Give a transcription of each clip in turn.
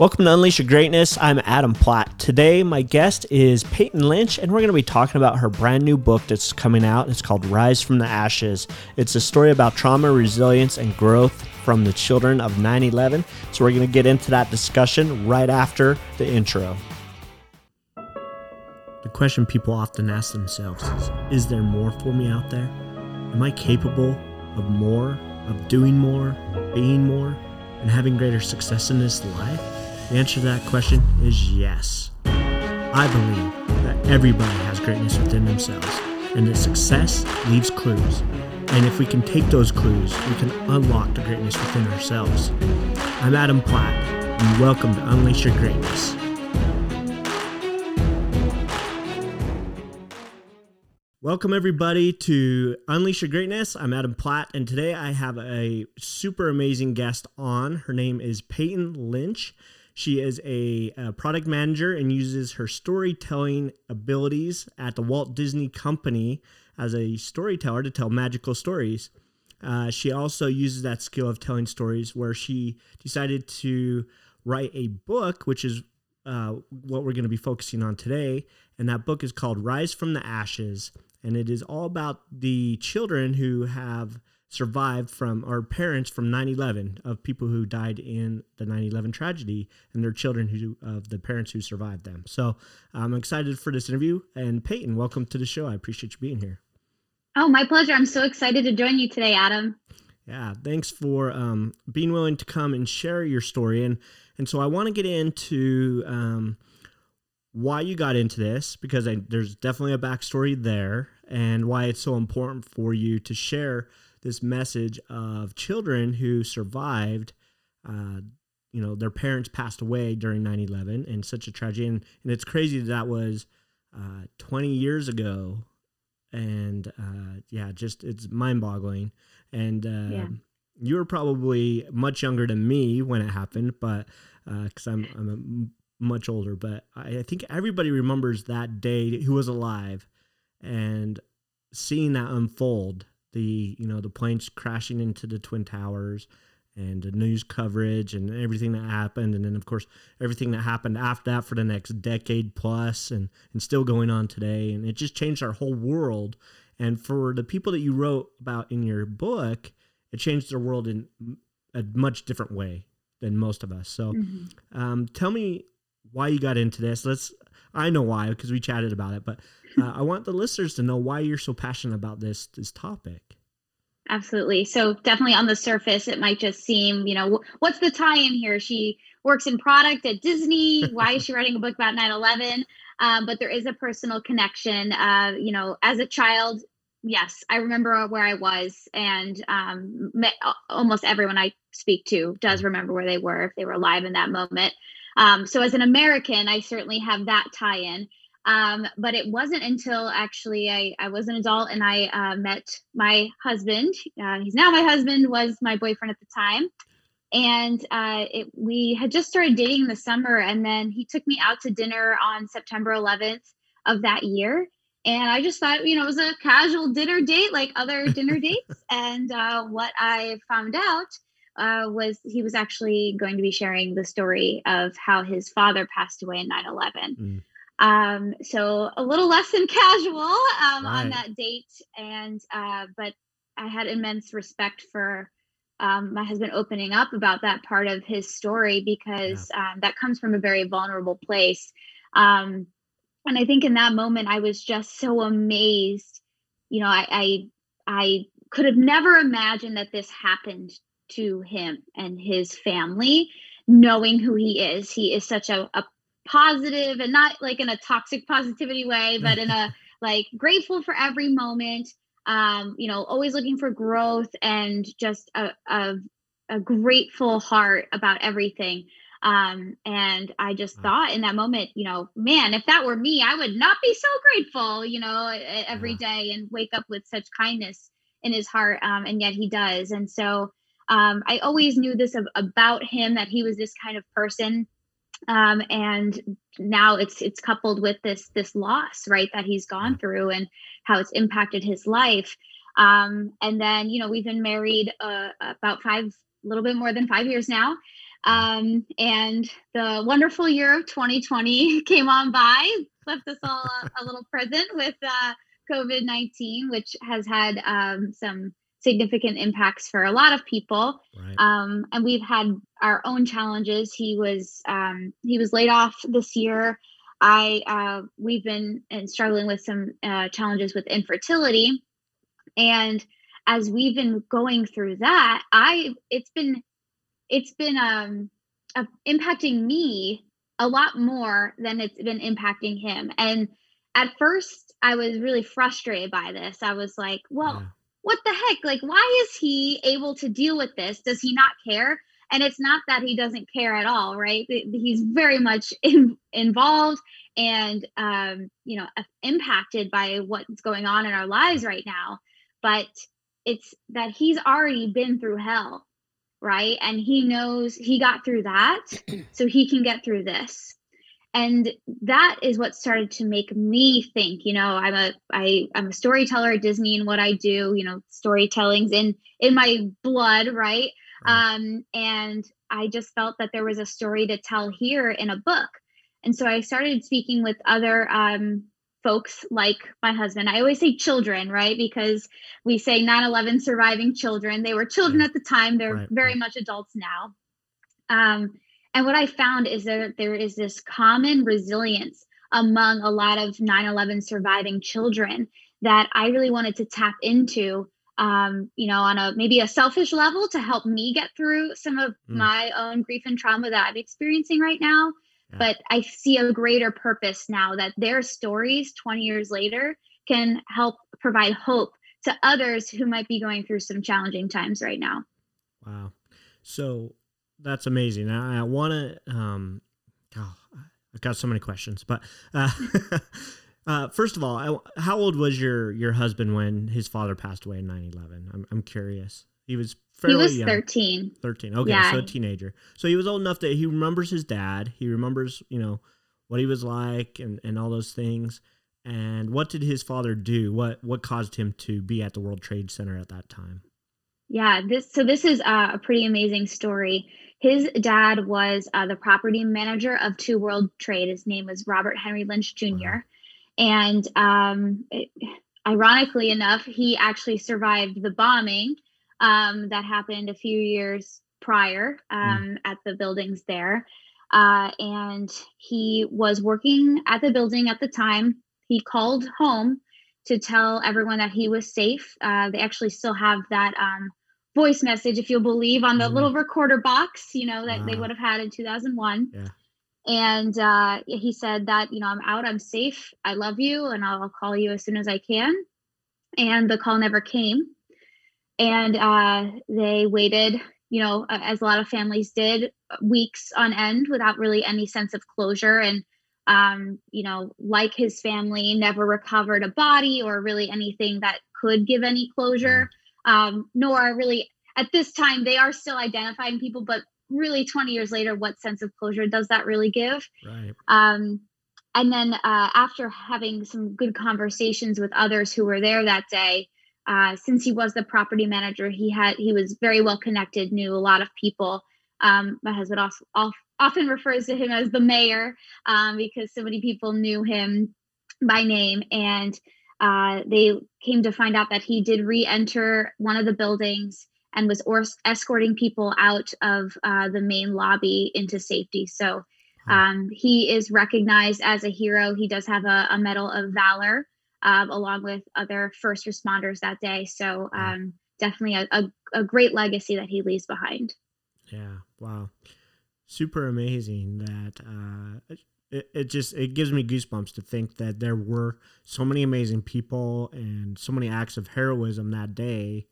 Welcome to Unleash Your Greatness. I'm Adam Platt. Today, my guest is Payton Lynch, and we're going to be talking about her brand new book that's coming out. It's called Rise from the Ashes. It's a story about trauma, resilience, and growth from the children of 9 11. So, we're going to get into that discussion right after the intro. The question people often ask themselves is Is there more for me out there? Am I capable of more, of doing more, being more, and having greater success in this life? The answer to that question is yes. I believe that everybody has greatness within themselves, and that success leaves clues. And if we can take those clues, we can unlock the greatness within ourselves. I'm Adam Platt, and welcome to Unleash Your Greatness. Welcome, everybody, to Unleash Your Greatness. I'm Adam Platt, and today I have a super amazing guest on. Her name is Payton Lynch. She is a, a, product manager and uses her storytelling abilities at the Walt Disney Company as a storyteller to tell magical stories. Uh, she also uses that skill of telling stories where she decided to write a book, which is uh, what we're going to be focusing on today. And that book is called Rise from the Ashes. And it is all about the children who have survived from our parents from 9-11 of people who died in the 9-11 tragedy and their children who of the parents who survived them. So i'm excited for this interview. And payton welcome to the show. I appreciate you being here. Oh my pleasure. I'm so excited to join you today adam. Yeah thanks for um, being willing to come and share your story. And and so i want to get into um, why you got into this because I, there's definitely a backstory there and why it's so important for you to share this message of children who survived uh, you know their parents passed away during 9-11 and such a tragedy. And, and it's crazy that, that was uh, 20 years ago. And uh, yeah just it's mind-boggling. And uh, yeah. you were probably much younger than me when it happened but because uh, I'm, I'm much older. But I, I think everybody remembers that day who was alive and seeing that unfold the you know the planes crashing into the twin towers and the news coverage and everything that happened. And then of course everything that happened after that for the next decade plus and and still going on today. And it just changed our whole world. And for the people that you wrote about in your book it changed their world in a much different way than most of us. So mm-hmm. um, tell me why you got into this. Let's i know why because we chatted about it but uh, I want the listeners to know why you're so passionate about this this topic. Absolutely. So definitely on the surface, it might just seem, you know, what's the tie-in here? She works in product at Disney. Why is she writing a book about 9/11? Um, but there is a personal connection. Uh, you know, as a child, yes, I remember where I was, and um, almost everyone I speak to does remember where they were if they were alive in that moment. Um, so as an American, I certainly have that tie-in. Um, but it wasn't until actually I, I was an adult and I uh, met my husband. Uh, he's now my husband, was my boyfriend at the time. And uh, it, we had just started dating in the summer. And then he took me out to dinner on September 11th of that year. And I just thought, you know, it was a casual dinner date like other dinner dates. And uh, what I found out uh, was he was actually going to be sharing the story of how his father passed away in 9 11. Mm. Um, so a little less than casual um, right. on that date, and uh, but I had immense respect for um, my husband opening up about that part of his story because yeah. um, that comes from a very vulnerable place. Um, and I think in that moment, I was just so amazed. You know, I, I, I could have never imagined that this happened to him and his family, knowing who he is. He is such a, a positive and not like in a toxic positivity way, but in a like grateful for every moment. Um, you know, always looking for growth and just a, a, a grateful heart about everything. Um, and I just thought in that moment, you know, man, if that were me, I would not be so grateful, you know, every day and wake up with such kindness in his heart. Um, and yet he does. And so um, I always knew this of, about him that he was this kind of person um, and now it's it's coupled with this this loss right that he's gone through and how it's impacted his life. Um, and then you know we've been married uh, about five a little bit more than five years now. Um, and the wonderful year of 2020 came on by, left us all a, a little present with uh, COVID 19, which has had um, some significant impacts for a lot of people. Right. Um, and we've had our own challenges. He was um, he was laid off this year. I uh, we've been uh, struggling with some uh, challenges with infertility, and as we've been going through that, I it's been it's been um uh, impacting me a lot more than it's been impacting him. And at first, I was really frustrated by this. I was like, well. Yeah what the heck? Like, why is he able to deal with this? Does he not care? And it's not that he doesn't care at all, right? He's very much in, involved and, um, you know, impacted by what's going on in our lives right now. But it's that he's already been through hell, right? And he knows he got through that, so he can get through this and that is what started to make me think you know i'm a I, i'm a storyteller at disney and what i do you know storytelling's in in my blood right, um and i just felt that there was a story to tell here in a book. And so i started speaking with other um folks like my husband. I always say children right? Because we say 9-11 surviving children. They were children at the time. They're right, very right. much adults now. Um and what I found is that there is this common resilience among a lot of 9 11 surviving children that I really wanted to tap into. Um, you know, on a maybe a selfish level to help me get through some of mm. my own grief and trauma that I'm experiencing right now. Yeah. But I see a greater purpose now that their stories 20 years later can help provide hope to others who might be going through some challenging times right now. Wow. So that's amazing. I, I want to. Um, oh, I've got so many questions, but uh, uh, first of all, I, how old was your your husband when his father passed away in 9-11? I'm I'm curious. He was fairly he was young. 13 13 okay yeah. so a teenager so he was old enough that he remembers his dad he remembers you know what he was like and, and all those things and what did his father do what what caused him to be at the world trade center at that time yeah this so this is uh, a pretty amazing story his dad was uh, the property manager of Two World Trade. His name was Robert Henry Lynch Jr. Wow. And um, it, ironically enough, he actually survived the bombing um, that happened a few years prior um, mm. at the buildings there. Uh, and he was working at the building at the time. He called home to tell everyone that he was safe. Uh, they actually still have that um, voice message, if you'll believe, on the mm. little recorder box, you know, that they would have had in 2001. Yeah. And uh, he said that, you know, I'm out, I'm safe, I love you, and I'll call you as soon as I can. And the call never came. And uh, they waited, you know, as a lot of families did, weeks on end without really any sense of closure. And, um, you know, like his family, never recovered a body or really anything that could give any closure. Um, nor really at this time they are still identifying people, but really 20 years later, what sense of closure does that really give? Right. Um, and then uh, after having some good conversations with others who were there that day, uh, since he was the property manager, he had he was very well connected, knew a lot of people. Um, my husband also, often refers to him as the mayor um, because so many people knew him by name, and uh, they came to find out that he did re-enter one of the buildings and was or- escorting people out of uh, the main lobby into safety. So um, he is recognized as a hero. He does have a, a Medal of Valor um, along with other first responders that day. So um, definitely a, a, a great legacy that he leaves behind. Yeah. Wow. Super amazing that uh, it, it just it gives me goosebumps to think that there were so many amazing people and so many acts of heroism that day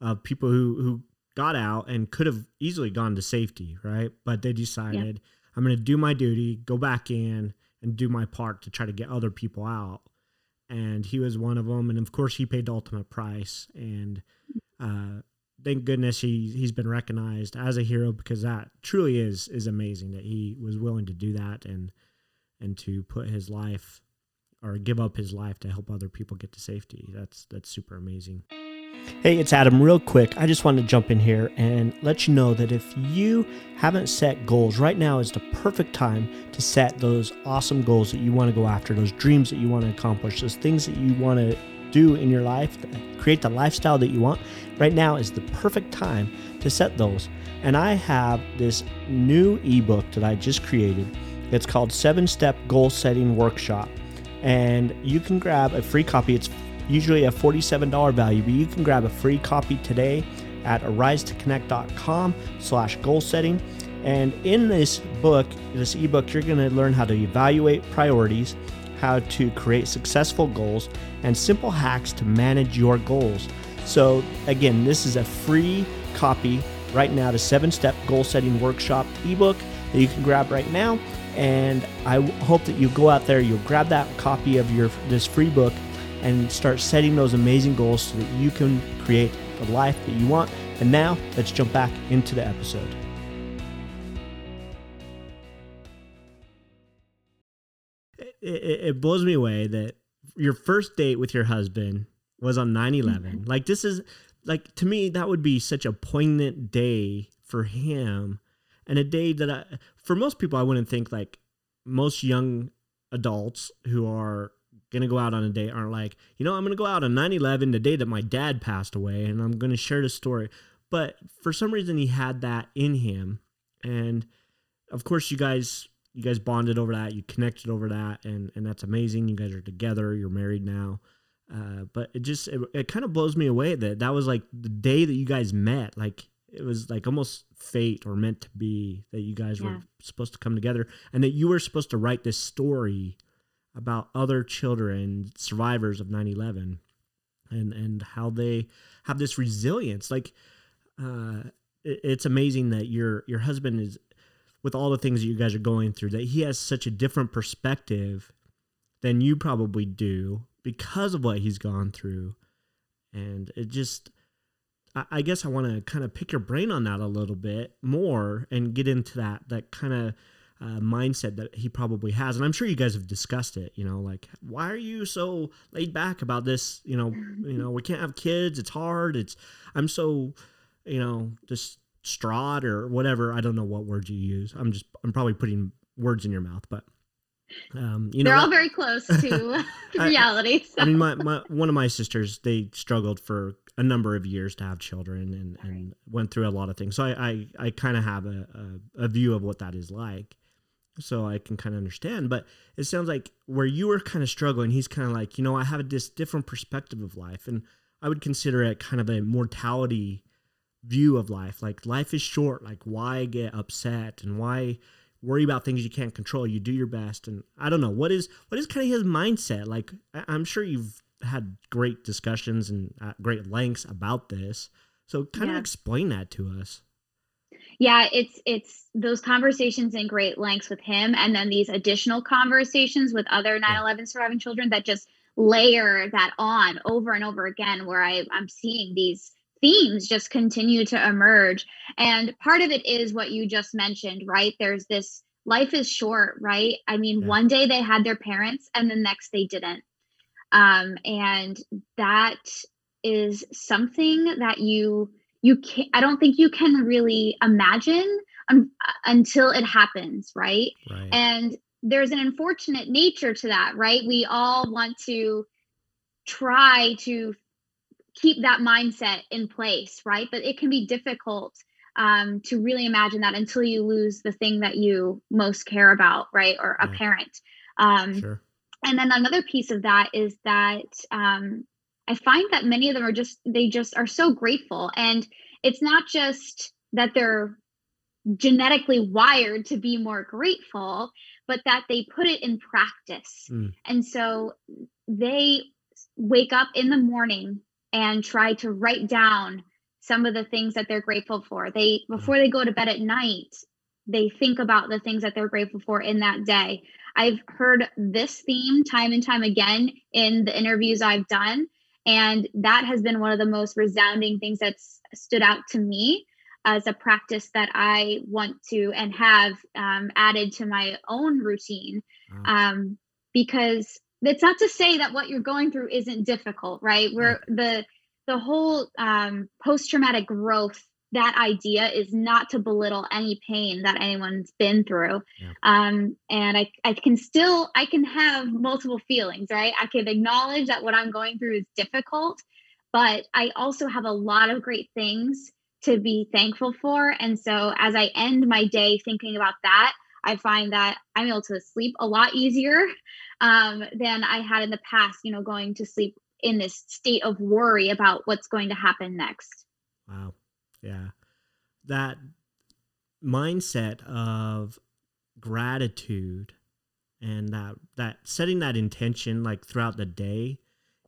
of people who who got out and could have easily gone to safety right? But they decided yeah. i'm going to do my duty go back in and do my part to try to get other people out. And he was one of them and of course he paid the ultimate price. And uh, thank goodness he he's been recognized as a hero because that truly is is amazing that he was willing to do that. And and to put his life or give up his life to help other people get to safety. That's that's super amazing. Hey, it's Adam. Real quick, I just wanted to jump in here and let you know that if you haven't set goals, right now is the perfect time to set those awesome goals that you want to go after, those dreams that you want to accomplish, those things that you want to do in your life, create the lifestyle that you want. Right now is the perfect time to set those. And I have this new ebook that I just created. It's called Seven Step Goal Setting Workshop. And you can grab a free copy. It's usually a $47 value, but you can grab a free copy today at arisetoconnect.com slash goal setting. And in this book, this ebook, you're going to learn how to evaluate priorities, how to create successful goals, and simple hacks to manage your goals. So, again, this is a free copy right now, the seven step goal setting workshop ebook that you can grab right now. And I hope that you go out there, you'll grab that copy of your this free book and start setting those amazing goals so that you can create the life that you want. And now let's jump back into the episode. It, it, blows me away that your first date with your husband was on 9 11. Mm-hmm. Like, this is like, to me, that would be such a poignant day for him. And a day that I, for most people, I wouldn't think like most young adults who are gonna go out on a date aren't like, you know, I'm gonna go out on 9/11, the day that my dad passed away, and I'm gonna share the story. But for some reason, he had that in him, and of course, you guys, you guys bonded over that, you connected over that, and and that's amazing. You guys are together, you're married now. Uh, but it just it, it kind of blows me away that that was like the day that you guys met. Like it was like almost fate or meant to be that you guys yeah. were supposed to come together and that you were supposed to write this story about other children, survivors of 9 11, and, and how they have this resilience. Like, uh, it, it's amazing that your, your husband is, with all the things that you guys are going through, that he has such a different perspective than you probably do because of what he's gone through. And it just, I guess I want to kind of pick your brain on that a little bit more and get into that that kind of uh, mindset that he probably has. And I'm sure you guys have discussed it, you know, like, why are you so laid back about this? You know, you know, we can't have kids. It's hard. It's, I'm so, you know, just distraught or whatever. I don't know what words you use. I'm just, I'm probably putting words in your mouth, but um, you know, they're all very close to reality. So. I mean, my, my, one of my sisters, they struggled for a number of years to have children and, and went through a lot of things. So I, I, I kind of have a, a, a, view of what that is like so I can kind of understand. But it sounds like where you were kind of struggling, he's kind of like, you know, I have this different perspective of life, and I would consider it kind of a mortality view of life. Like life is short. Like why get upset and why worry about things you can't control? You do your best, and I don't know what is what is kind of his mindset. Like I'm sure you've had great discussions and uh, great lengths about this. So kind yeah. of explain that to us yeah it's it's those conversations in great lengths with him and then these additional conversations with other 9-11 surviving children that just layer that on over and over again where I, i'm seeing these themes just continue to emerge and part of it is what you just mentioned right there's this life is short right i mean yeah. one day they had their parents and the next they didn't um, and that is something that you you can I don't think you can really imagine um, until it happens, right? right? And there's an unfortunate nature to that, right? We all want to try to keep that mindset in place, right? But it can be difficult um, to really imagine that until you lose the thing that you most care about, right? Or a parent. Um, sure. And then another piece of that is that um, I find that many of them are just they just are so grateful and it's not just that they're genetically wired to be more grateful but that they put it in practice mm. and so they wake up in the morning and try to write down some of the things that they're grateful for they mm. before they go to bed at night they think about the things that they're grateful for in that day i've heard this theme time and time again in the interviews i've done and that has been one of the most resounding things that's stood out to me as a practice that I want to and have um, added to my own routine. Um, because it's not to say that what you're going through isn't difficult, right? Where the the whole um, post traumatic growth that idea is not to belittle any pain that anyone's been through yeah. um, and I, I can still i can have multiple feelings right i can acknowledge that what i'm going through is difficult but i also have a lot of great things to be thankful for and so as i end my day thinking about that i find that i'm able to sleep a lot easier um, than i had in the past you know going to sleep in this state of worry about what's going to happen next wow yeah. That mindset of gratitude and that that setting that intention like throughout the day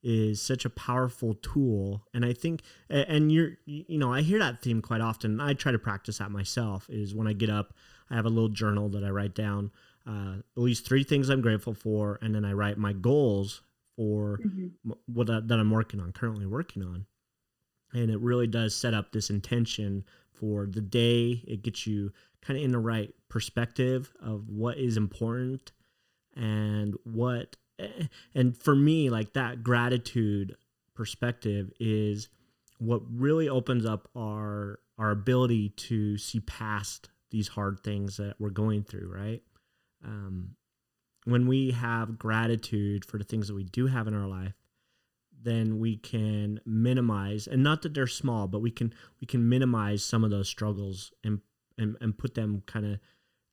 is such a powerful tool. And i think and you're you know i hear that theme quite often. I try to practice that myself is when i get up i have a little journal that i write down uh, at least three things i'm grateful for and then i write my goals for mm-hmm. what that i'm working on currently working on. And it really does set up this intention for the day. It gets you kind of in the right perspective of what is important and what and for me like that gratitude perspective is what really opens up our our ability to see past these hard things that we're going through right? Um, when we have gratitude for the things that we do have in our life then we can minimize and not that they're small but we can we can minimize some of those struggles and and, and put them kind of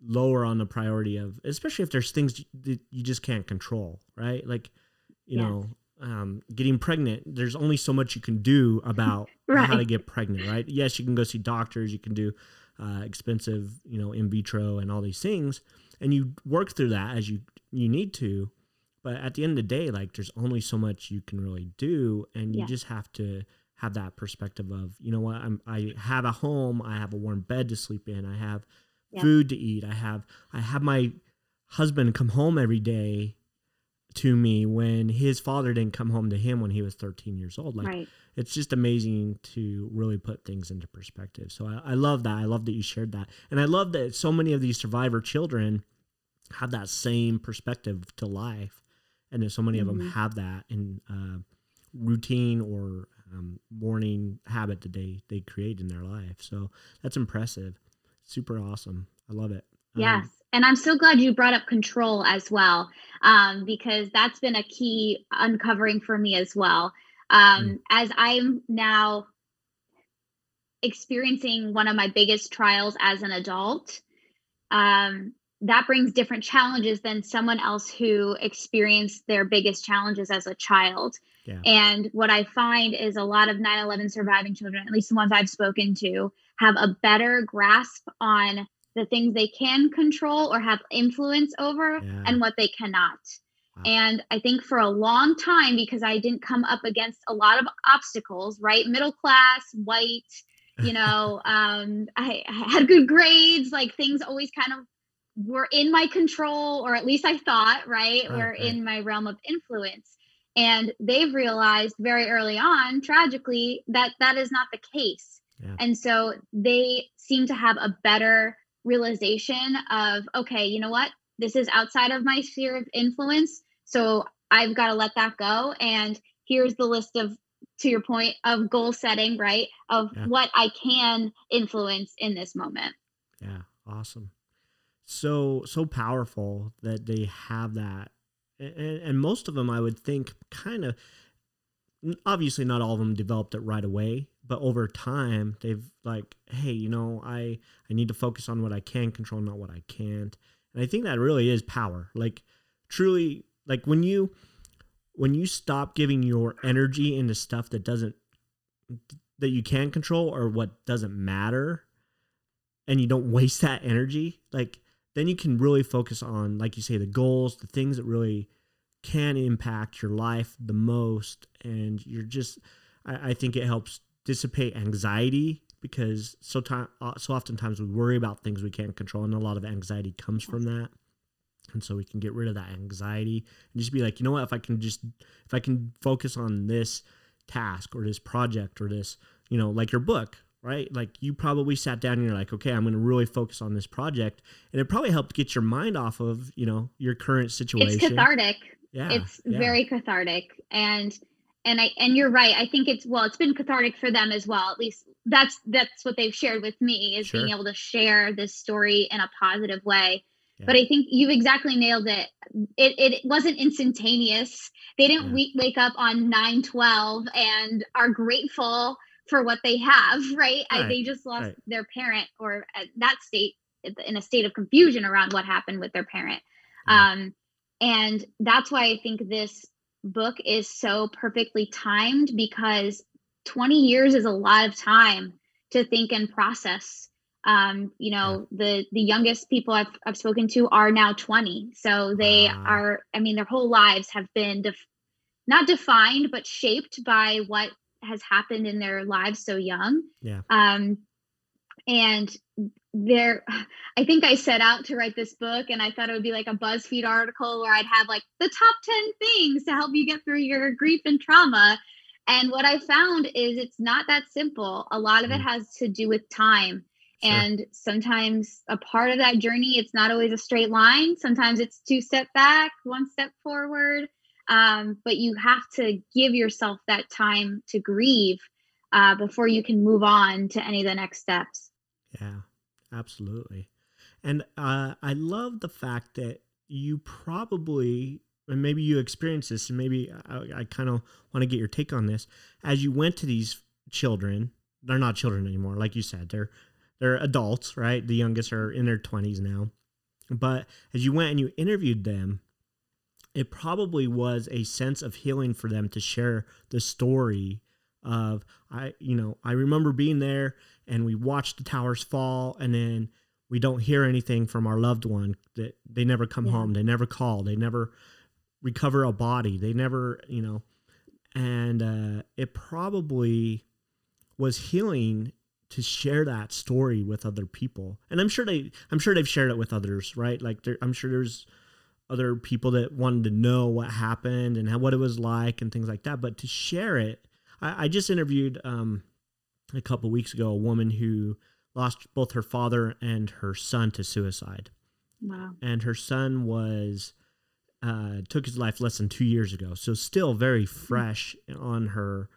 lower on the priority of especially if there's things that you just can't control right like you yes. know um, getting pregnant there's only so much you can do about right. how to get pregnant right yes you can go see doctors you can do uh, expensive you know in vitro and all these things and you work through that as you you need to but at the end of the day, like there's only so much you can really do, and you yeah. just have to have that perspective of, you know what, I'm I have a home, I have a warm bed to sleep in, I have yeah. food to eat, I have I have my husband come home every day to me when his father didn't come home to him when he was 13 years old. Like right. it's just amazing to really put things into perspective. So I, I love that. I love that you shared that. And I love that so many of these survivor children have that same perspective to life and then so many mm-hmm. of them have that in uh, routine or um, morning habit that they they create in their life. So that's impressive, super awesome. I love it. Um, yes. Um, and I'm so glad you brought up control as well, um, because that's been a key uncovering for me as well. Um, mm. As I'm now experiencing one of my biggest trials as an adult, um, that brings different challenges than someone else who experienced their biggest challenges as a child. Yeah. And what I find is a lot of 9 11 surviving children, at least the ones I've spoken to, have a better grasp on the things they can control or have influence over yeah. and what they cannot. Wow. And I think for a long time, because I didn't come up against a lot of obstacles, right? Middle class, white, you know, um, I, I had good grades, like things always kind of were in my control, or at least I thought, right, right were right. in my realm of influence. And they've realized very early on, tragically, that that is not the case. Yeah. And so they seem to have a better realization of, okay, you know what? This is outside of my sphere of influence. So I've got to let that go. And here's the list of, to your point, of goal setting, right? Of yeah. what I can influence in this moment. Yeah. Awesome so so powerful that they have that and, and most of them i would think kind of obviously not all of them developed it right away but over time they've like hey you know i i need to focus on what i can control not what i can't and i think that really is power like truly like when you when you stop giving your energy into stuff that doesn't that you can control or what doesn't matter and you don't waste that energy like then you can really focus on, like you say, the goals, the things that really can impact your life the most. And you're just, I, I think it helps dissipate anxiety because so time, uh, so oftentimes we worry about things we can't control, and a lot of anxiety comes from that. And so we can get rid of that anxiety and just be like, you know what, if I can just, if I can focus on this task or this project or this, you know, like your book, right? Like you probably sat down and you're like, okay, I'm going to really focus on this project, and it probably helped get your mind off of you know your current situation. It's cathartic. Yeah, it's yeah. very cathartic, and and I and you're right. I think it's well, it's been cathartic for them as well. At least that's that's what they've shared with me is Sure. being able to share this story in a positive way. Yeah. But I think you've exactly nailed it. It it wasn't instantaneous. They didn't Yeah. we- wake up on 9/12 and are grateful for what they have, right? I, they just lost right. their parent or at that state in a state of confusion around what happened with their parent. Yeah. Um, and that's why I think this book is so perfectly timed because 20 years is a lot of time to think and process. Um, you know, the the youngest people I've I've spoken to are now 20. So they Wow. are I mean their whole lives have been def- not defined but shaped by what has happened in their lives so young. Yeah. Um and there I think I set out to write this book and I thought it would be like a BuzzFeed article where I'd have like the top 10 things to help you get through your grief and trauma. And what I found is it's not that simple. A lot of it Mm. has to do with time. Sure. And sometimes a part of that journey, it's not always a straight line. Sometimes it's two step back, one step forward. Um, but you have to give yourself that time to grieve uh, before you can move on to any of the next steps. Yeah, absolutely. And uh, I love the fact that you probably, and maybe you experienced this, and maybe I, I kind of want to get your take on this. As you went to these children, they're not children anymore, like you said, they're they're adults, right? The youngest are in their twenties now. But as you went and you interviewed them, it probably was a sense of healing for them to share the story of I, you know, I remember being there and we watch the towers fall and then we don't hear anything from our loved one that they never come Yeah. home they never call they never recover a body they never you know. And uh, it probably was healing to share that story with other people. And i'm sure they i'm sure they've shared it with others right? Like there, i'm sure there's other people that wanted to know what happened and how, what it was like and things like that. But to share it i, I just interviewed um, a couple weeks ago a woman who lost both her father and her son to suicide. Wow. and her son was uh, took his life less than two years ago. So still very fresh on her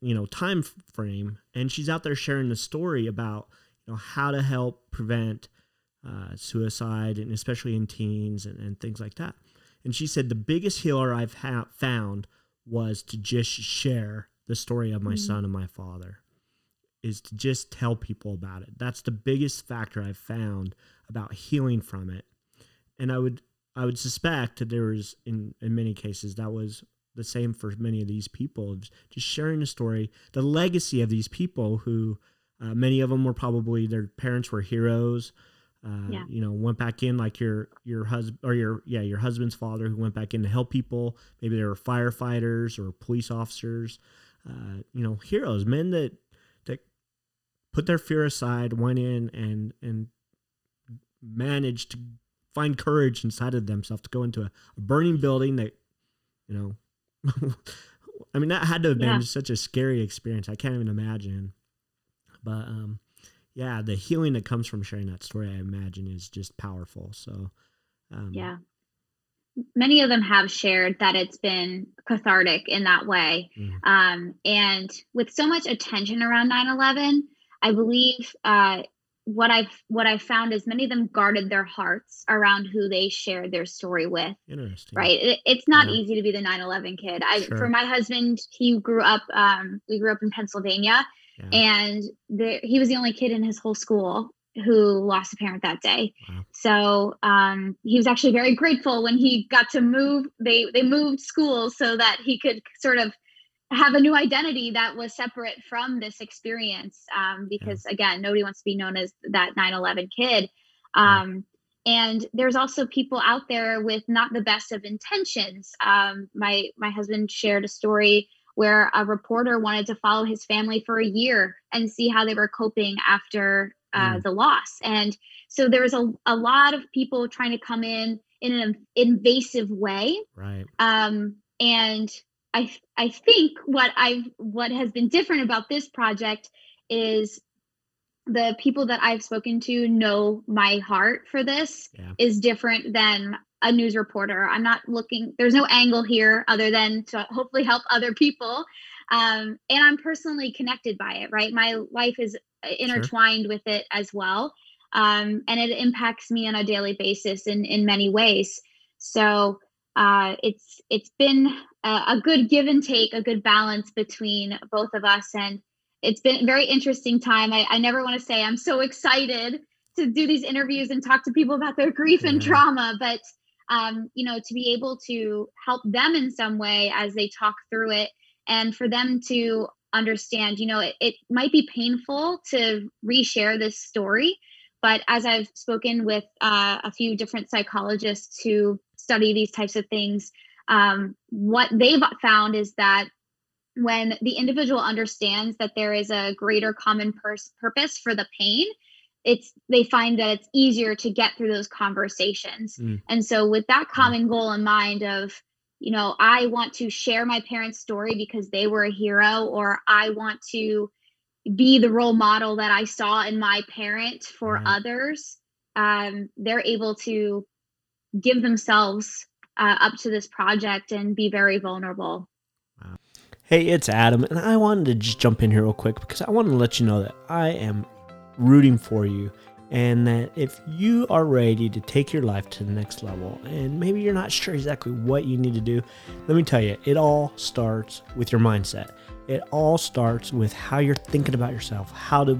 you know time frame. And she's out there sharing the story about you know how to help prevent uh, suicide and especially in teens and, and things like that. And she said the biggest healer i've ha- found was to just share the story of my Mhm. son and my father is to just tell people about it. That's the biggest factor i've found about healing from it. And i would i would suspect that there was in in many cases that was the same for many of these people just sharing the story. The legacy of these people who uh, many of them were probably their parents were heroes uh, Yeah. you know went back in like your your husband or your yeah your husband's father who went back in to help people. Maybe they were firefighters or police officers uh, you know heroes men that that put their fear aside went in and and managed to find courage inside of themselves to go into a, a burning building that you know i mean that had to have been Yeah. such a scary experience i can't even imagine but um yeah the healing that comes from sharing that story i imagine is just powerful so um Yeah. Many of them have shared that it's been cathartic in that way. Mm. Um, and with so much attention around 9 11, I believe uh, what I've what I found is many of them guarded their hearts around who they shared their story with. interesting Right? It, it's not Yeah. easy to be the 9 11 kid. I, Sure. For my husband, he grew up. Um, we grew up in Pennsylvania, yeah. and he was the only kid in his whole school who lost a parent that day. Wow. So um, he was actually very grateful when he got to move. They they moved schools so that he could sort of have a new identity that was separate from this experience. Um, because again, nobody wants to be known as that 9/11 kid. Um, and there's also people out there with not the best of intentions. Um, my my husband shared a story where a reporter wanted to follow his family for a year and see how they were coping after uh, Mm. the loss. And so there was a, a lot of people trying to come in in an invasive way. right Um, and I I think what I've what has been different about this project is the people that I've spoken to know my heart for this yeah. is different than a news reporter. I'm not looking, there's no angle here other than to hopefully help other people. Um, and I'm personally connected by it, right? My life is intertwined sure. with it as well. Um, and it impacts me on a daily basis in, in many ways. So uh, it's it's been a, a good give and take, a good balance between both of us. And it's been a very interesting time. I, I never want to say I'm so excited to do these interviews and talk to people about their grief yeah. and trauma, but um, you know, to be able to help them in some way as they talk through it and for them to understand, you know, it, it might be painful to reshare this story, but as I've spoken with uh, a few different psychologists who study these types of things, um, what they've found is that when the individual understands that there is a greater common pers- purpose for the pain it's they find that it's easier to get through those conversations mm. and so with that common goal in mind of you know i want to share my parents story because they were a hero or i want to be the role model that i saw in my parent for right. others um, they're able to give themselves uh, up to this project and be very vulnerable Hey, it's Adam, and I wanted to just jump in here real quick because I want to let you know that I am rooting for you and that if you are ready to take your life to the next level and maybe you're not sure exactly what you need to do, let me tell you, it all starts with your mindset. It all starts with how you're thinking about yourself, how to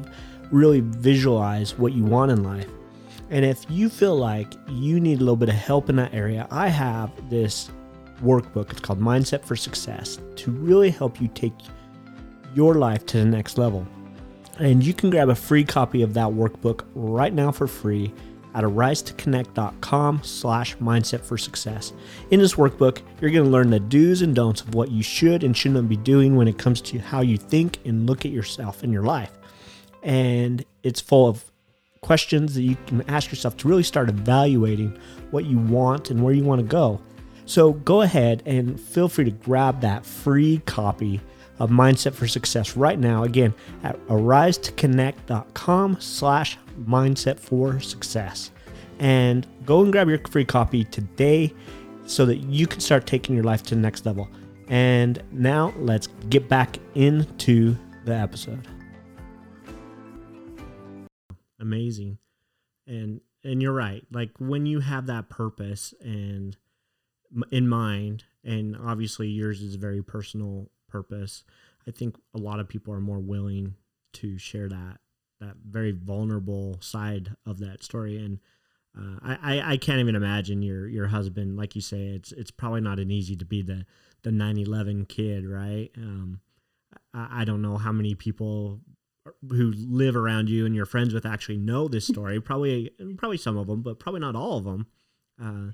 really visualize what you want in life. And if you feel like you need a little bit of help in that area, I have this workbook. It's called Mindset for Success to really help you take your life to the next level. And you can grab a free copy of that workbook right now for free at arisetoconnect.com slash mindset for success. In this workbook, you're going to learn the do's and don'ts of what you should and shouldn't be doing when it comes to how you think and look at yourself in your life. And it's full of questions that you can ask yourself to really start evaluating what you want and where you want to go. So go ahead and feel free to grab that free copy of Mindset for Success right now. Again, at arisetoconnect.com slash mindset for success. And go and grab your free copy today so that you can start taking your life to the next level. And now let's get back into the episode. Amazing. And and you're right. Like when you have that purpose and in mind, and obviously yours is a very personal purpose. I think a lot of people are more willing to share that that very vulnerable side of that story and uh, I, I can't even imagine your your husband like you say it's it's probably not an easy to be the the 9-11 kid right um, I, I don't know how many people who live around you and you're friends with actually know this story probably probably some of them but probably not all of them uh,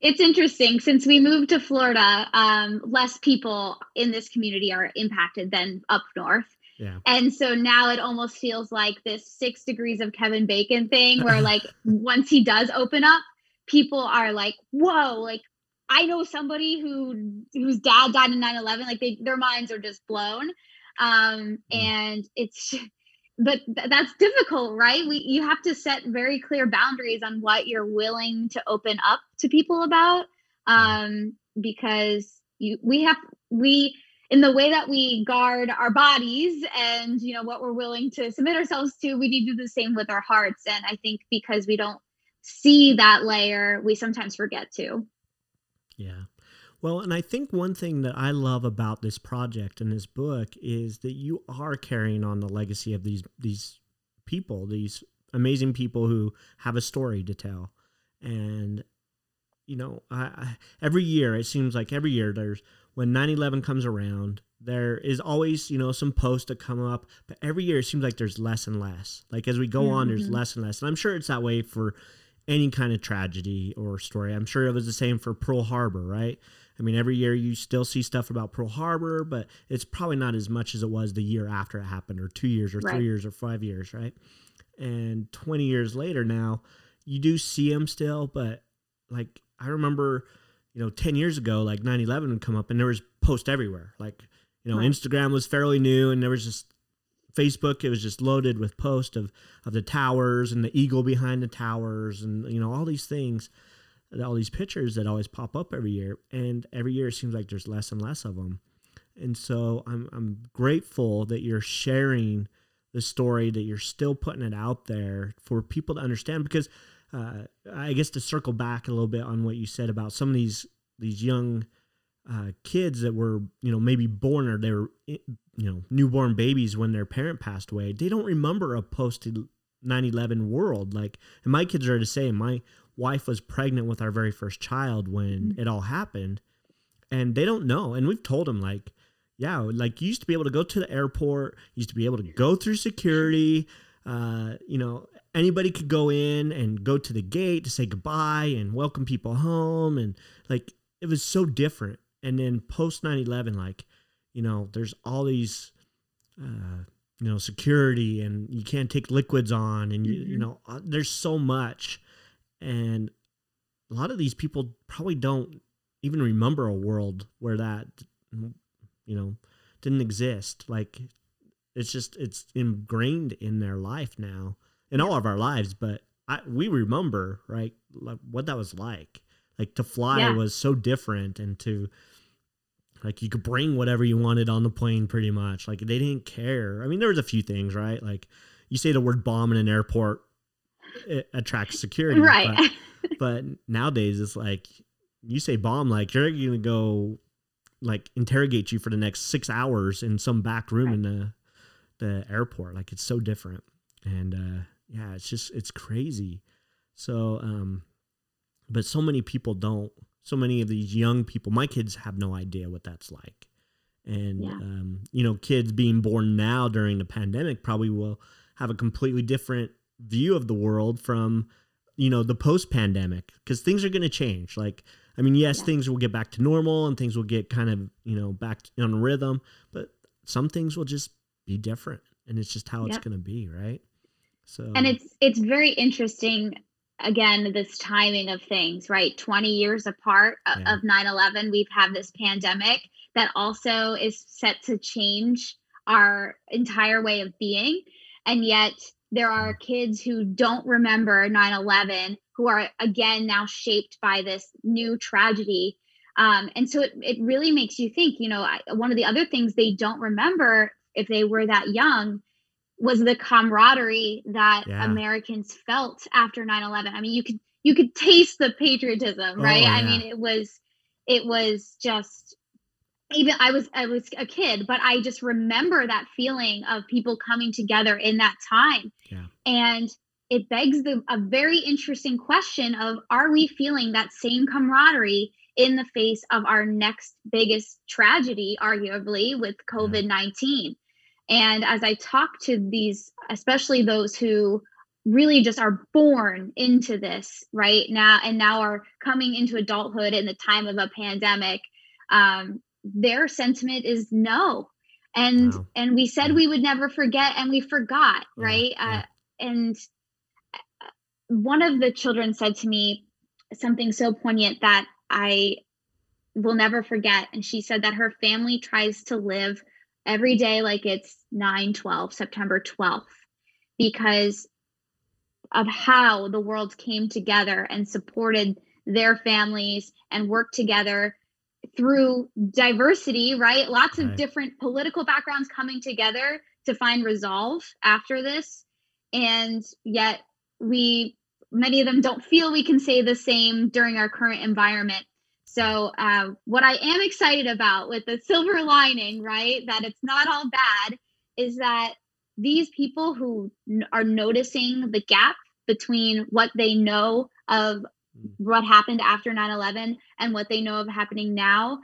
it's interesting since we moved to Florida, um, less people in this community are impacted than up north. Yeah. And so now it almost feels like this six degrees of Kevin Bacon thing where like once he does open up, people are like, whoa, like I know somebody who whose dad died in 9-11, like they their minds are just blown. Um, mm. and it's but th- that's difficult right? We you have to set very clear boundaries on what you're willing to open up to people about um because you we have we in the way that we guard our bodies and you know what we're willing to submit ourselves to we need to do the same with our hearts. And i think because we don't see that layer we sometimes forget to. Yeah well, and I think one thing that I love about this project and this book is that you are carrying on the legacy of these these people, these amazing people who have a story to tell. And you know, I, I, every year it seems like every year there's when 9/11 comes around, there is always, you know, some posts that come up, but every year it seems like there's less and less. Like as we go mm-hmm. on, there's mm-hmm. less and less. And I'm sure it's that way for any kind of tragedy or story. I'm sure it was the same for Pearl Harbor, right? I mean, every year you still see stuff about Pearl Harbor, but it's probably not as much as it was the year after it happened, or two years, or right. three years, or five years, right? And 20 years later now, you do see them still, but like I remember, you know, 10 years ago, like 9 11 would come up and there was posts everywhere. Like, you know, right. Instagram was fairly new and there was just Facebook, it was just loaded with posts of of the towers and the eagle behind the towers, and you know all these things, all these pictures that always pop up every year, and every year it seems like there's less and less of them. And so I'm I'm grateful that you're sharing the story, that you're still putting it out there for people to understand. Because uh, I guess to circle back a little bit on what you said about some of these these young uh, kids that were you know maybe born or they were you know newborn babies when their parent passed away, they don't remember a post 9/11 world. Like, and my kids are the same. My wife was pregnant with our very first child when mm-hmm. it all happened, and they don't know. And we've told them like yeah, like you used to be able to go to the airport, you used to be able to go through security. Uh, you know, anybody could go in and go to the gate to say goodbye and welcome people home. And like, it was so different. And then post 9 11, like, you know, there's all these, uh, you know, security and you can't take liquids on and, you, mm-hmm. you know, uh, there's so much. And a lot of these people probably don't even remember a world where that you know, didn't exist. Like it's just it's ingrained in their life now, in all of our lives. But I we remember right like what that was like. Like to fly yeah. was so different, and to like you could bring whatever you wanted on the plane, pretty much. Like they didn't care. I mean, there was a few things, right? Like you say the word bomb in an airport, it attracts security, right? But, but nowadays, it's like you say bomb, like you're gonna go like interrogate you for the next six hours in some back room right. in the the airport. Like it's so different, and uh, yeah, it's just it's crazy. So, um, but so many people don't. So many of these young people, my kids have no idea what that's like, and yeah. um, you know, kids being born now during the pandemic probably will have a completely different view of the world from you know the post pandemic because things are going to change like I mean, yes, yeah. things will get back to normal and things will get kind of, you know, back on rhythm, but some things will just be different and it's just how yep. it's going to be, right? So And it's it's very interesting again this timing of things, right? 20 years apart yeah. of 9/11, we've had this pandemic that also is set to change our entire way of being and yet there are kids who don't remember 9-11 who are again now shaped by this new tragedy um, and so it, it really makes you think you know I, one of the other things they don't remember if they were that young was the camaraderie that yeah. americans felt after 9-11 i mean you could you could taste the patriotism oh, right oh, yeah. i mean it was it was just even I was I was a kid, but I just remember that feeling of people coming together in that time. Yeah. And it begs the a very interesting question of are we feeling that same camaraderie in the face of our next biggest tragedy, arguably with COVID 19? And as I talk to these, especially those who really just are born into this right now and now are coming into adulthood in the time of a pandemic um, their sentiment is no and wow. and we said we would never forget and we forgot right yeah, yeah. Uh, and uh, one of the children said to me something so poignant that i will never forget and she said that her family tries to live every day like it's 9 12 september 12th because of how the world came together and supported their families and worked together through diversity, right? Lots of right. different political backgrounds coming together to find resolve after this. And yet, we, many of them don't feel we can say the same during our current environment. So, uh, what I am excited about with the silver lining, right, that it's not all bad, is that these people who n- are noticing the gap between what they know of. What happened after 9-11 and what they know of happening now.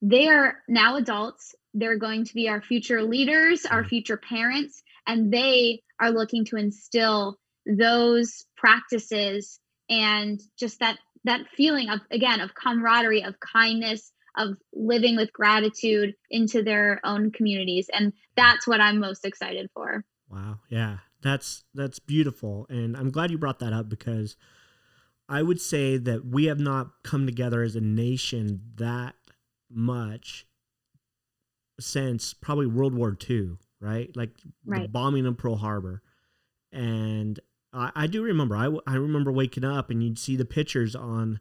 They are now adults. They're going to be our future leaders our mm. future parents and they are looking to instill those practices and just that that feeling of again of camaraderie of kindness of living with gratitude into their own communities. And that's what i'm most excited for. Wow. Yeah. That's that's beautiful. And i'm glad you brought that up because I would say that we have not come together as a nation that much since probably World War II, right? Like Right. the bombing of Pearl Harbor. And I, I do remember, I, I remember waking up and you'd see the pictures on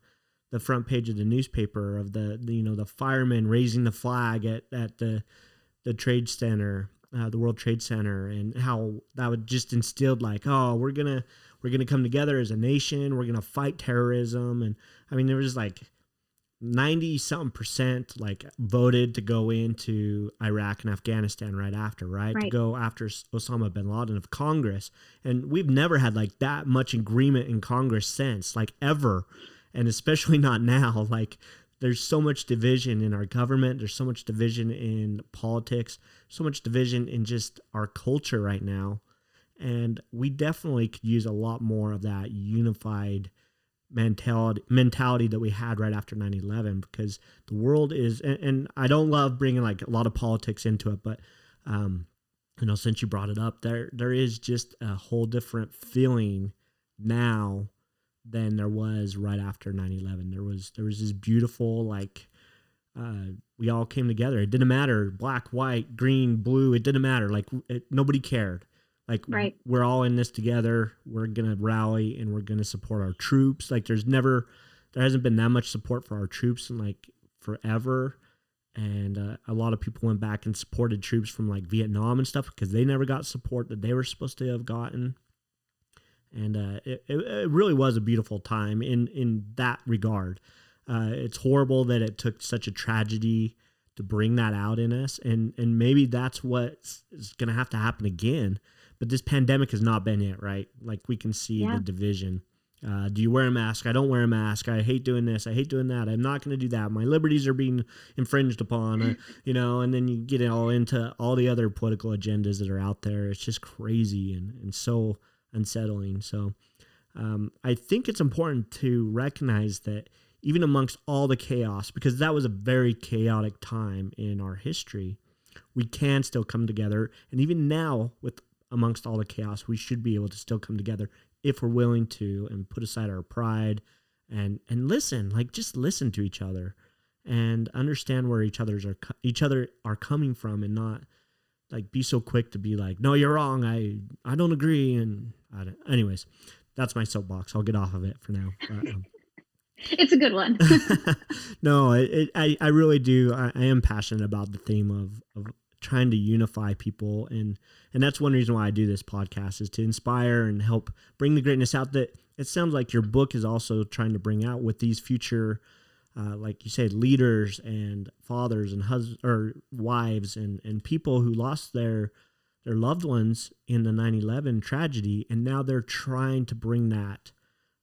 the front page of the newspaper of the, the you know, the firemen raising the flag at, at the, the trade center, uh, the World Trade Center, and how that would just instilled like, oh, we're gonna we're gonna come together as a nation, we're gonna fight terrorism, and I mean there was like ninety something percent like voted to go into Iraq and Afghanistan right after, right? To go after Osama bin Laden of Congress, and we've never had like that much agreement in Congress since, like ever, and especially not now, like. There's so much division in our government. There's so much division in politics, so much division in just our culture right now. And we definitely could use a lot more of that unified mentality mentality that we had right after 9-11 because the world is and, and i don't love bringing like a lot of politics into it but um you know since you brought it up there there is just a whole different feeling now than there was right after 9-11 there was there was this beautiful like uh, we all came together. It didn't matter black white green blue it didn't matter. Like it, nobody cared like Right. we're all in this together. We're gonna rally and we're gonna support our troops. Like there's never there hasn't been that much support for our troops in like forever. And uh, a lot of people went back and supported troops from like vietnam and stuff because they never got support that they were supposed to have gotten. And uh, it, it, really was a beautiful time in in that regard. Uh, it's horrible that it took such a tragedy to bring that out in us. And and maybe that's what is going to have to happen again but this pandemic has not been it right? Like we can see Yeah. the division. Uh, do you wear a mask? I don't wear a mask. I hate doing this. I hate doing that. I'm not going to do that. My liberties are being infringed upon uh, you know and then you get all into all the other political agendas that are out there. It's just crazy and, and so unsettling. So um, i think it's important to recognize that even amongst all the chaos because that was a very chaotic time in our history we can still come together. And even now with amongst all the chaos we should be able to still come together if we're willing to and put aside our pride and and listen like just listen to each other and understand where each others are each other are coming from and not like be so quick to be like no you're wrong i i don't agree and I don't, anyways that's my soapbox i'll get off of it for now but, um, It's a good one. no, it, it, I, I really do. I, I am passionate about the theme of, of trying to unify people. And, and that's one reason why I do this podcast is to inspire and help bring the greatness out that it sounds like your book is also trying to bring out with these future, uh, like you said, leaders and fathers and hus- or wives and, and people who lost their, their loved ones in the 9-11 tragedy. And now they're trying to bring that,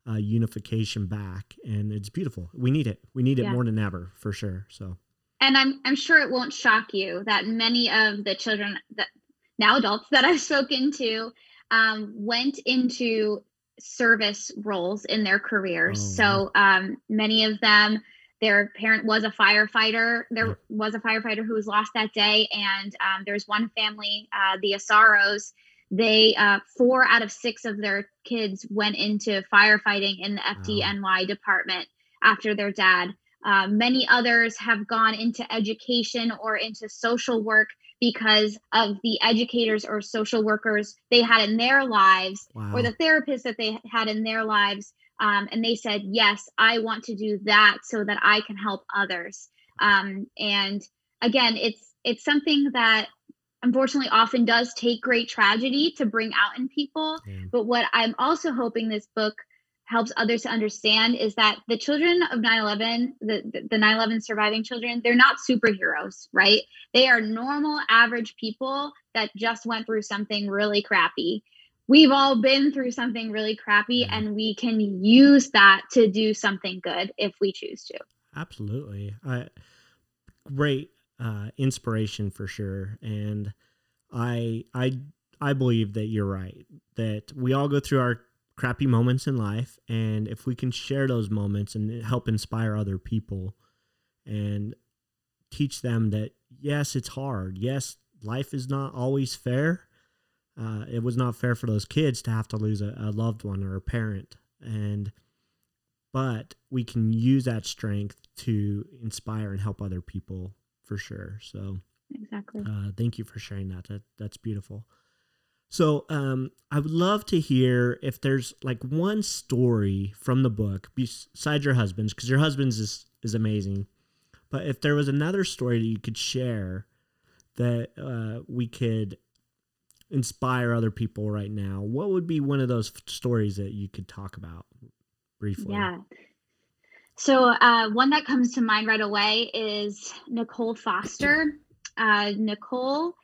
uh, unification back, and it's beautiful. We need it. We need it Yeah. more than ever, for sure. So and I'm I'm sure it won't shock you that many of the children that now adults that I've spoken to um, went into service roles in their careers. Oh, so um, many of them, their parent was a firefighter. There was a firefighter who was lost that day, and um, there's one family, uh, the Asaros. They uh, four out of six of their kids went into firefighting in the FDNY department after their dad. Uh, many others have gone into education or into social work because of the educators or social workers they had in their lives wow. or the therapists that they had in their lives. Um, and they said, Yes, I want to do that so that I can help others. Um, and again, it's it's something that unfortunately often does take great tragedy to bring out in people. Yeah. But what I'm also hoping this book helps others to understand is that the children of 9-11 the, the, the 9-11 surviving children they're not superheroes right they are normal average people that just went through something really crappy we've all been through something really crappy and we can use that to do something good if we choose to Absolutely. I, great uh, inspiration for sure. And I I I believe that you're right. That we all go through our crappy moments in life and if we can share those moments and help inspire other people and teach them that yes, it's hard. Yes, life is not always fair. Uh, it was not fair for those kids to have to lose a, a loved one or a parent. And but we can use that strength to inspire and help other people for sure. So exactly. Uh, thank you for sharing that. That that's beautiful. So, um, I would love to hear if there's like one story from the book besides your husband's, because your husband's is is amazing. But if there was another story that you could share that uh, we could inspire other people right now, what would be one of those stories that you could talk about briefly? Yeah. So, uh, one that comes to mind right away is Nicole Foster. Uh, Nicole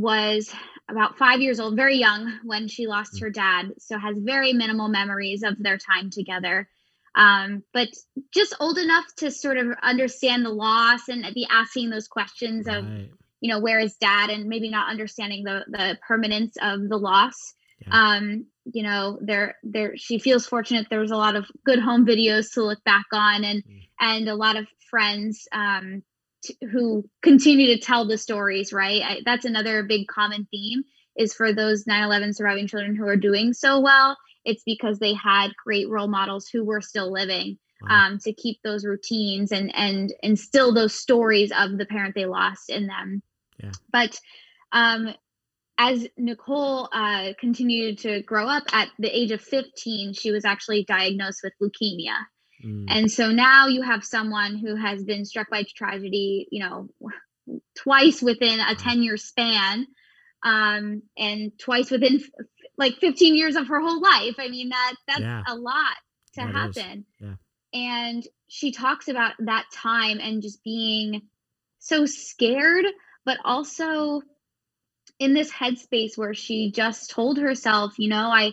was about five years old, very young when she lost mm. her dad, so has very minimal memories of their time together. Um, but just old enough to sort of understand the loss and be asking those questions right. of, you know, where is dad, and maybe not understanding the the permanence of the loss. Yeah. Um, you know there there she feels fortunate there was a lot of good home videos to look back on and mm. and a lot of friends um t- who continue to tell the stories right I, that's another big common theme is for those 9-11 surviving children who are doing so well it's because they had great role models who were still living wow. um, to keep those routines and and instill those stories of the parent they lost in them yeah. but um, as Nicole uh, continued to grow up at the age of 15, she was actually diagnosed with leukemia. Mm. And so now you have someone who has been struck by tragedy, you know, twice within a 10 year span, um, and twice within f- like 15 years of her whole life. I mean, that that's yeah. a lot to that happen. Yeah. And she talks about that time and just being so scared, but also in this headspace where she just told herself, you know, I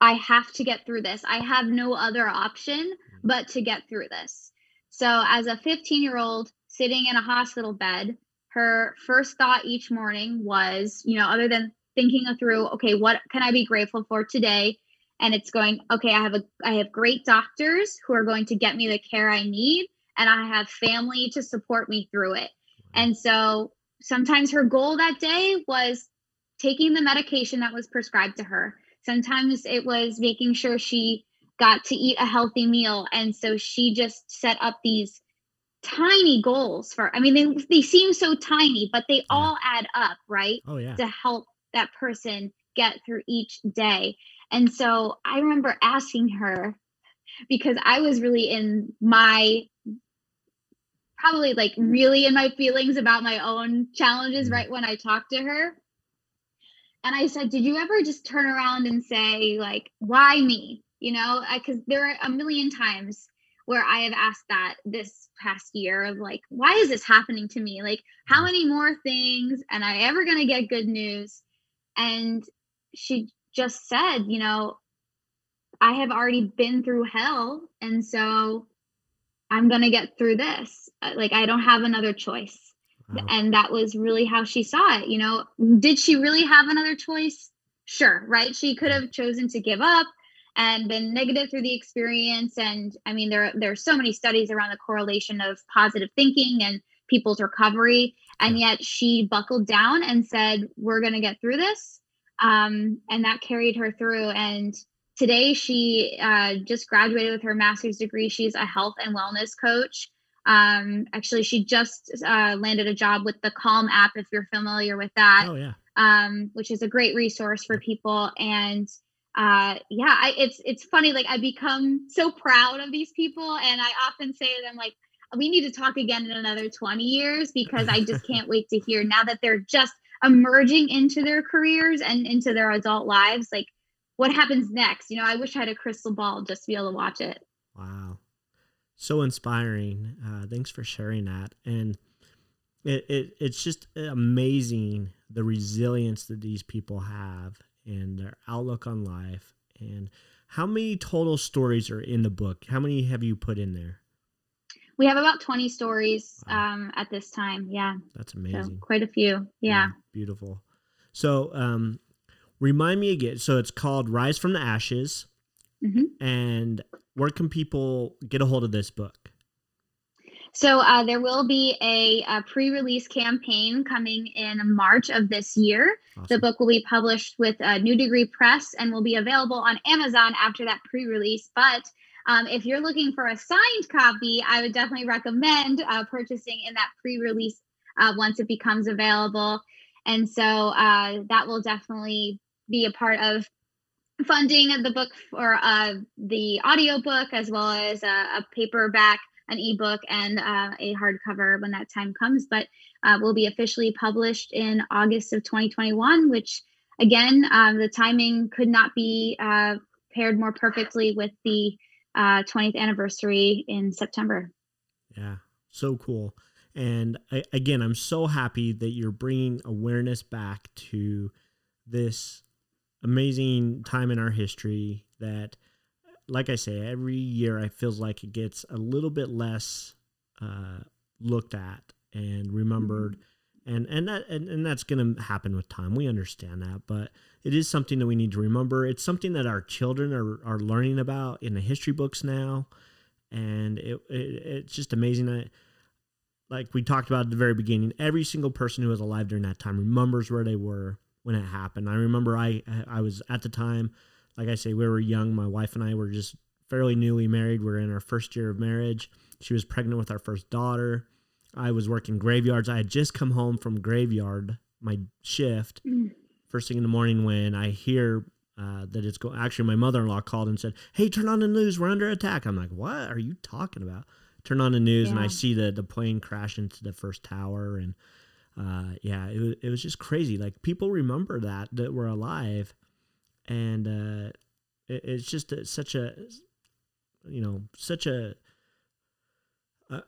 I have to get through this. I have no other option. But to get through this. So as a 15-year-old sitting in a hospital bed, her first thought each morning was, you know, other than thinking through, okay, what can I be grateful for today? And it's going, okay, I have a I have great doctors who are going to get me the care I need and I have family to support me through it. And so sometimes her goal that day was taking the medication that was prescribed to her. Sometimes it was making sure she got to eat a healthy meal. And so she just set up these tiny goals for, I mean, they, they seem so tiny, but they yeah. all add up, right? Oh, yeah. To help that person get through each day. And so I remember asking her because I was really in my probably like really in my feelings about my own challenges mm-hmm. right when I talked to her. And I said, Did you ever just turn around and say, like, why me? You know, because there are a million times where I have asked that this past year of like, why is this happening to me? Like, how mm-hmm. many more things? And am I ever going to get good news? And she just said, you know, I have already been through hell. And so I'm going to get through this. Uh, like, I don't have another choice. Wow. And that was really how she saw it. You know, did she really have another choice? Sure, right? She could have chosen to give up and been negative through the experience. And I mean, there, there are so many studies around the correlation of positive thinking and people's recovery. And yet she buckled down and said, We're going to get through this. Um, and that carried her through. And today she uh, just graduated with her master's degree she's a health and wellness coach um, actually she just uh, landed a job with the calm app if you're familiar with that oh yeah um, which is a great resource for people and uh, yeah I, it's it's funny like i become so proud of these people and i often say to them like we need to talk again in another 20 years because i just can't wait to hear now that they're just emerging into their careers and into their adult lives like what happens next. You know, I wish I had a crystal ball just to be able to watch it. Wow. So inspiring. Uh, thanks for sharing that. And it, it it's just amazing the resilience that these people have and their outlook on life. And how many total stories are in the book? How many have you put in there? We have about 20 stories wow. um, at this time. Yeah. That's amazing. So quite a few. Yeah. yeah beautiful. So, um, Remind me again. So it's called Rise from the Ashes. Mm-hmm. And where can people get a hold of this book? So uh, there will be a, a, pre-release campaign coming in March of this year. Awesome. The book will be published with uh, New Degree Press and will be available on Amazon after that pre-release. But um, if you're looking for a signed copy, I would definitely recommend uh, purchasing in that pre-release uh, once it becomes available. And so uh, that will definitely be a part of funding the book for uh, the audiobook as well as a, a paperback, an ebook, and uh, a hardcover when that time comes. But uh, will be officially published in August of 2021, which again, um, the timing could not be uh, paired more perfectly with the 20th uh, anniversary in September. Yeah, so cool. And I, again, I'm so happy that you're bringing awareness back to this amazing time in our history that like i say every year i feels like it gets a little bit less uh, looked at and remembered mm-hmm. and and that and, and that's going to happen with time we understand that but it is something that we need to remember it's something that our children are, are learning about in the history books now and it, it it's just amazing that like we talked about at the very beginning every single person who was alive during that time remembers where they were when it happened. I remember I I was at the time, like I say, we were young. My wife and I were just fairly newly married. We are in our first year of marriage. She was pregnant with our first daughter. I was working graveyards. I had just come home from graveyard, my shift, mm. first thing in the morning when I hear uh, that it's going. Actually, my mother in law called and said, "Hey, turn on the news. We're under attack." I'm like, "What are you talking about?" Turn on the news yeah. and I see the the plane crash into the first tower and uh, yeah, it was, it was just crazy. Like people remember that that were alive, and uh, it, it's just a, such a, you know, such a,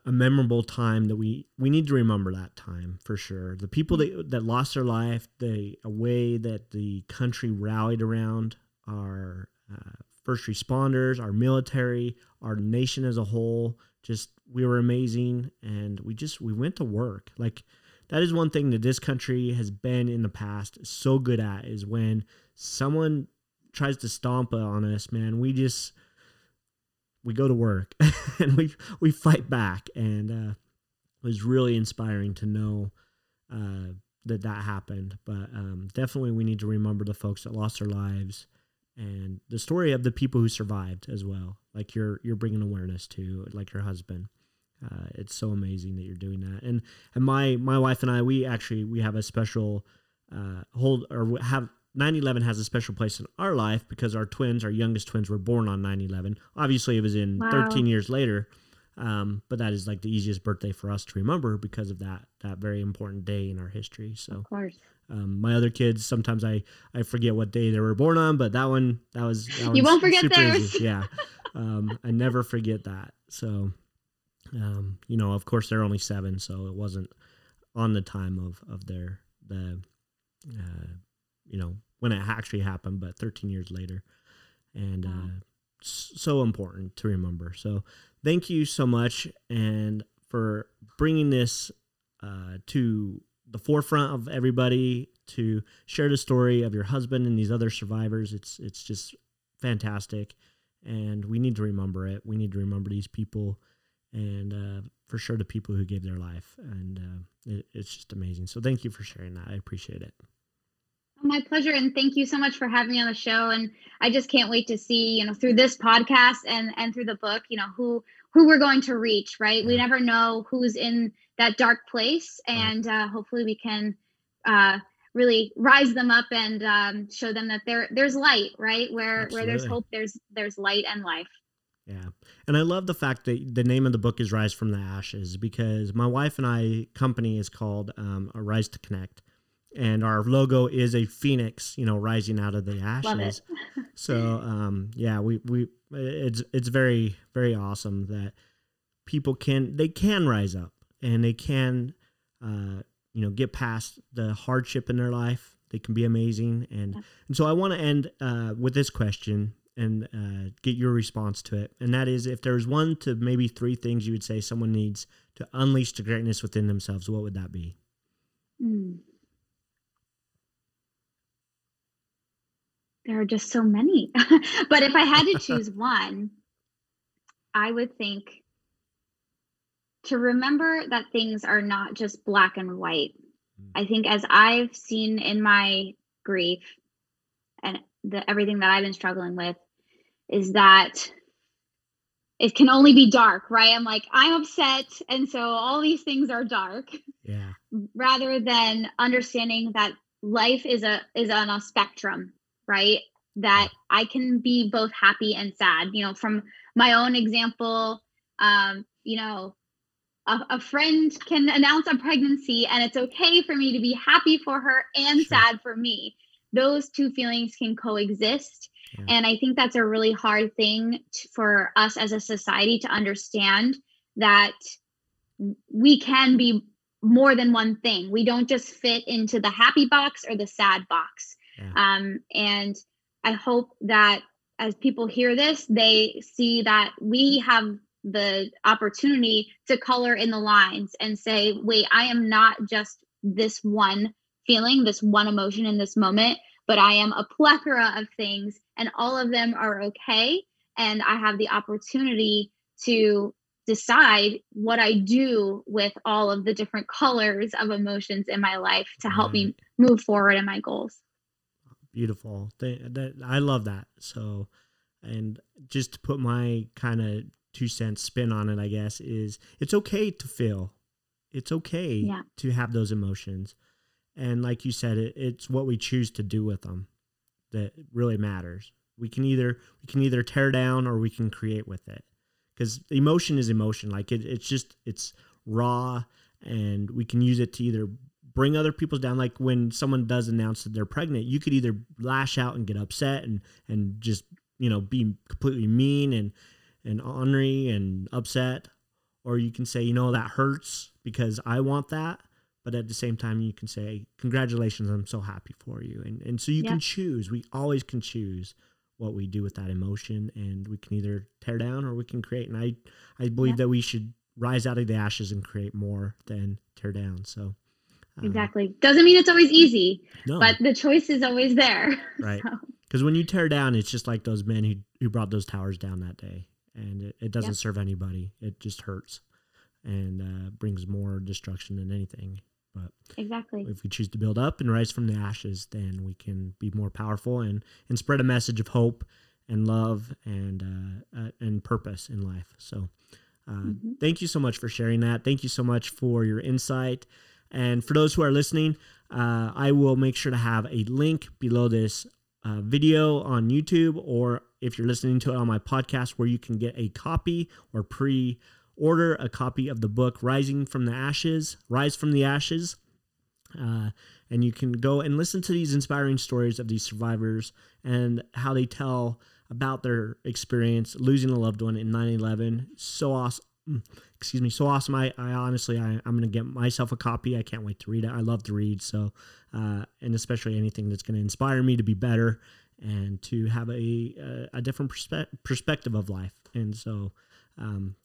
a, memorable time that we we need to remember that time for sure. The people that that lost their life, the way that the country rallied around our uh, first responders, our military, our nation as a whole. Just we were amazing, and we just we went to work like that is one thing that this country has been in the past so good at is when someone tries to stomp on us, man, we just we go to work and we we fight back. And uh, it was really inspiring to know uh, that that happened. But um, definitely we need to remember the folks that lost their lives and the story of the people who survived as well. Like you're you're bringing awareness to like your husband. Uh, it's so amazing that you're doing that. And and my my wife and I, we actually we have a special uh, hold or have 9/11 has a special place in our life because our twins, our youngest twins, were born on 9/11. Obviously, it was in wow. 13 years later, um, but that is like the easiest birthday for us to remember because of that that very important day in our history. So, of course. Um, my other kids, sometimes I, I forget what day they were born on, but that one that was that you won't forget theirs. Easy. Yeah, um, I never forget that. So um, you know, of course, they're only seven, so it wasn't on the time of of their the, uh, you know, when it actually happened, but 13 years later, and uh, so important to remember. So, thank you so much, and for bringing this uh, to the forefront of everybody to share the story of your husband and these other survivors. It's it's just fantastic, and we need to remember it. We need to remember these people and uh, for sure the people who gave their life. And uh, it, it's just amazing. So thank you for sharing that. I appreciate it. My pleasure, and thank you so much for having me on the show. And I just can't wait to see, you know, through this podcast and and through the book, you know, who who we're going to reach. Right? We never know who's in that dark place, and uh, hopefully we can uh, really rise them up and um, show them that there there's light. Right? Where Absolutely. where there's hope, there's there's light and life. Yeah. And I love the fact that the name of the book is Rise from the Ashes because my wife and I company is called um, Rise to Connect. And our logo is a phoenix, you know, rising out of the ashes. so um, yeah, we, we it's it's very, very awesome that people can they can rise up and they can uh, you know get past the hardship in their life. They can be amazing. And and so I want to end uh, with this question and uh, get your response to it. And that is if there's one to maybe three things you would say someone needs to unleash the greatness within themselves, what would that be? Mm. There are just so many. but if I had to choose one, I would think to remember that things are not just black and white. Mm. I think as I've seen in my grief and the everything that I've been struggling with is that it can only be dark, right? I'm like, I'm upset. And so all these things are dark. Yeah. rather than understanding that life is a is on a spectrum, right? That I can be both happy and sad. You know, from my own example, um, you know, a, a, friend can announce a pregnancy and it's okay for me to be happy for her and sure. sad for me. Those two feelings can coexist. Yeah. And I think that's a really hard thing to, for us as a society to understand that we can be more than one thing. We don't just fit into the happy box or the sad box. Yeah. Um, and I hope that as people hear this, they see that we have the opportunity to color in the lines and say, wait, I am not just this one feeling, this one emotion in this moment, but I am a plethora of things and all of them are okay. And I have the opportunity to decide what I do with all of the different colors of emotions in my life to help me move forward in my goals. Beautiful. That I love that. So, and just to put my kind of two cents spin on it, I guess, is it's okay to feel. It's okay yeah. to have those emotions. And like you said, it, it's what we choose to do with them that really matters. We can either we can either tear down or we can create with it. Because emotion is emotion. Like it, it's just it's raw and we can use it to either bring other people's down like when someone does announce that they're pregnant you could either lash out and get upset and and just you know be completely mean and and ornery and upset, or you can say, you know, that hurts because I want that. But at the same time, you can say, congratulations, I'm so happy for you. And, and so you yeah. can choose. We always can choose what we do with that emotion. And we can either tear down or we can create. And I, I believe yeah. that we should rise out of the ashes and create more than tear down. So exactly. Doesn't mean it's always easy, no. but the choice is always there. Right. Because so. when you tear down, it's just like those men who, who brought those towers down that day and it, it doesn't serve anybody. It just hurts and uh, brings more destruction than anything. But exactly, if we choose to build up and rise from the ashes, then we can be more powerful and and spread a message of hope and love and uh, uh, and purpose in life. So, uh, mm-hmm. thank you so much for sharing that. Thank you so much for your insight. And for those who are listening, uh, I will make sure to have a link below this uh, video on YouTube, or if you're listening to it on my podcast, where you can get a copy or pre order a copy of the book Rising from the Ashes, Rise from the Ashes. Uh, and you can go and listen to these inspiring stories of these survivors and how they tell about their experience losing a loved one in 9-11 so awesome excuse me so awesome i, I honestly I, i'm gonna get myself a copy i can't wait to read it i love to read so uh, and especially anything that's going to inspire me to be better and to have a a, a different perspe- perspective of life. And so, um,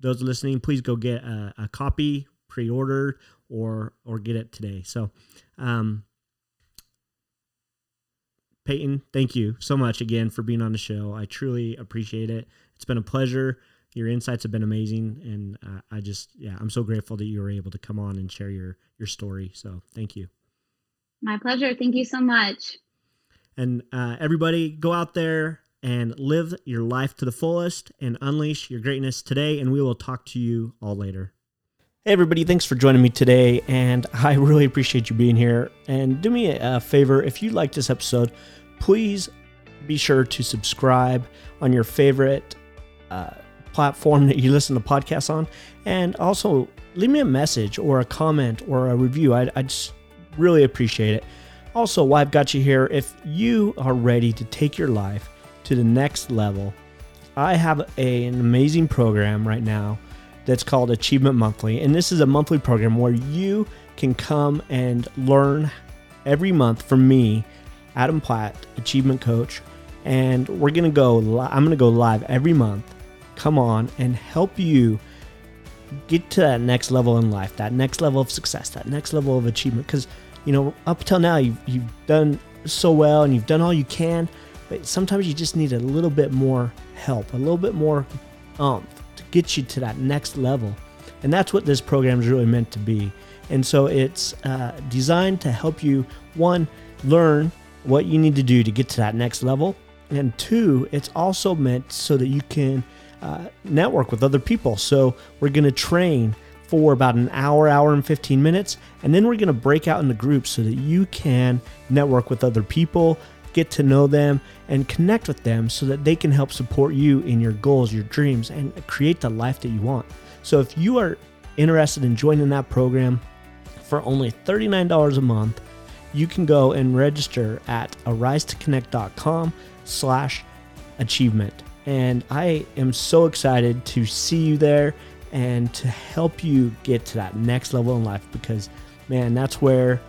those listening, please go get a, a copy pre-ordered or or get it today. So, um, Payton, thank you so much again for being on the show. I truly appreciate it. It's been a pleasure. Your insights have been amazing, and uh, I just yeah, I'm so grateful that you were able to come on and share your your story. So, thank you. My pleasure. Thank you so much. And uh, everybody, go out there and live your life to the fullest and unleash your greatness today. And we will talk to you all later. Hey, everybody, thanks for joining me today. And I really appreciate you being here. And do me a favor if you like this episode, please be sure to subscribe on your favorite uh, platform that you listen to podcasts on. And also leave me a message or a comment or a review. I, I just Really appreciate it. Also, while I've got you here, if you are ready to take your life to the next level, I have a, an amazing program right now that's called Achievement Monthly. And this is a monthly program where you can come and learn every month from me, Adam Platt, Achievement Coach. And we're going to go, li- I'm going to go live every month. Come on and help you get to that next level in life, that next level of success, that next level of achievement. Because, you know, up till now, you've, you've done so well and you've done all you can, but sometimes you just need a little bit more help, a little bit more umph to get you to that next level. And that's what this program is really meant to be. And so it's uh, designed to help you, one, learn what you need to do to get to that next level. And two, it's also meant so that you can uh, network with other people. So we're going to train for about an hour, hour and 15 minutes. And then we're going to break out into groups so that you can network with other people, get to know them, and connect with them so that they can help support you in your goals, your dreams, and create the life that you want. So if you are interested in joining that program for only $39 a month, you can go and register at arisetoconnect.com slash achievement. And I am so excited to see you there and to help you get to that next level in life because, man, that's where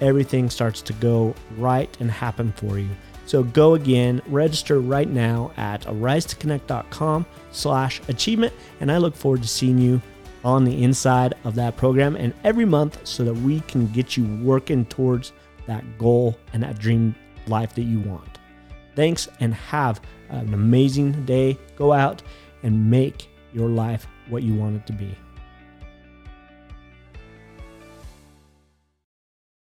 everything starts to go right and happen for you. So go again, register right now at arisetoconnect.com slash achievement. And I look forward to seeing you on the inside of that program and every month so that we can get you working towards that goal and that dream life that you want. Thanks and have an amazing day. Go out and make your life what you want it to be.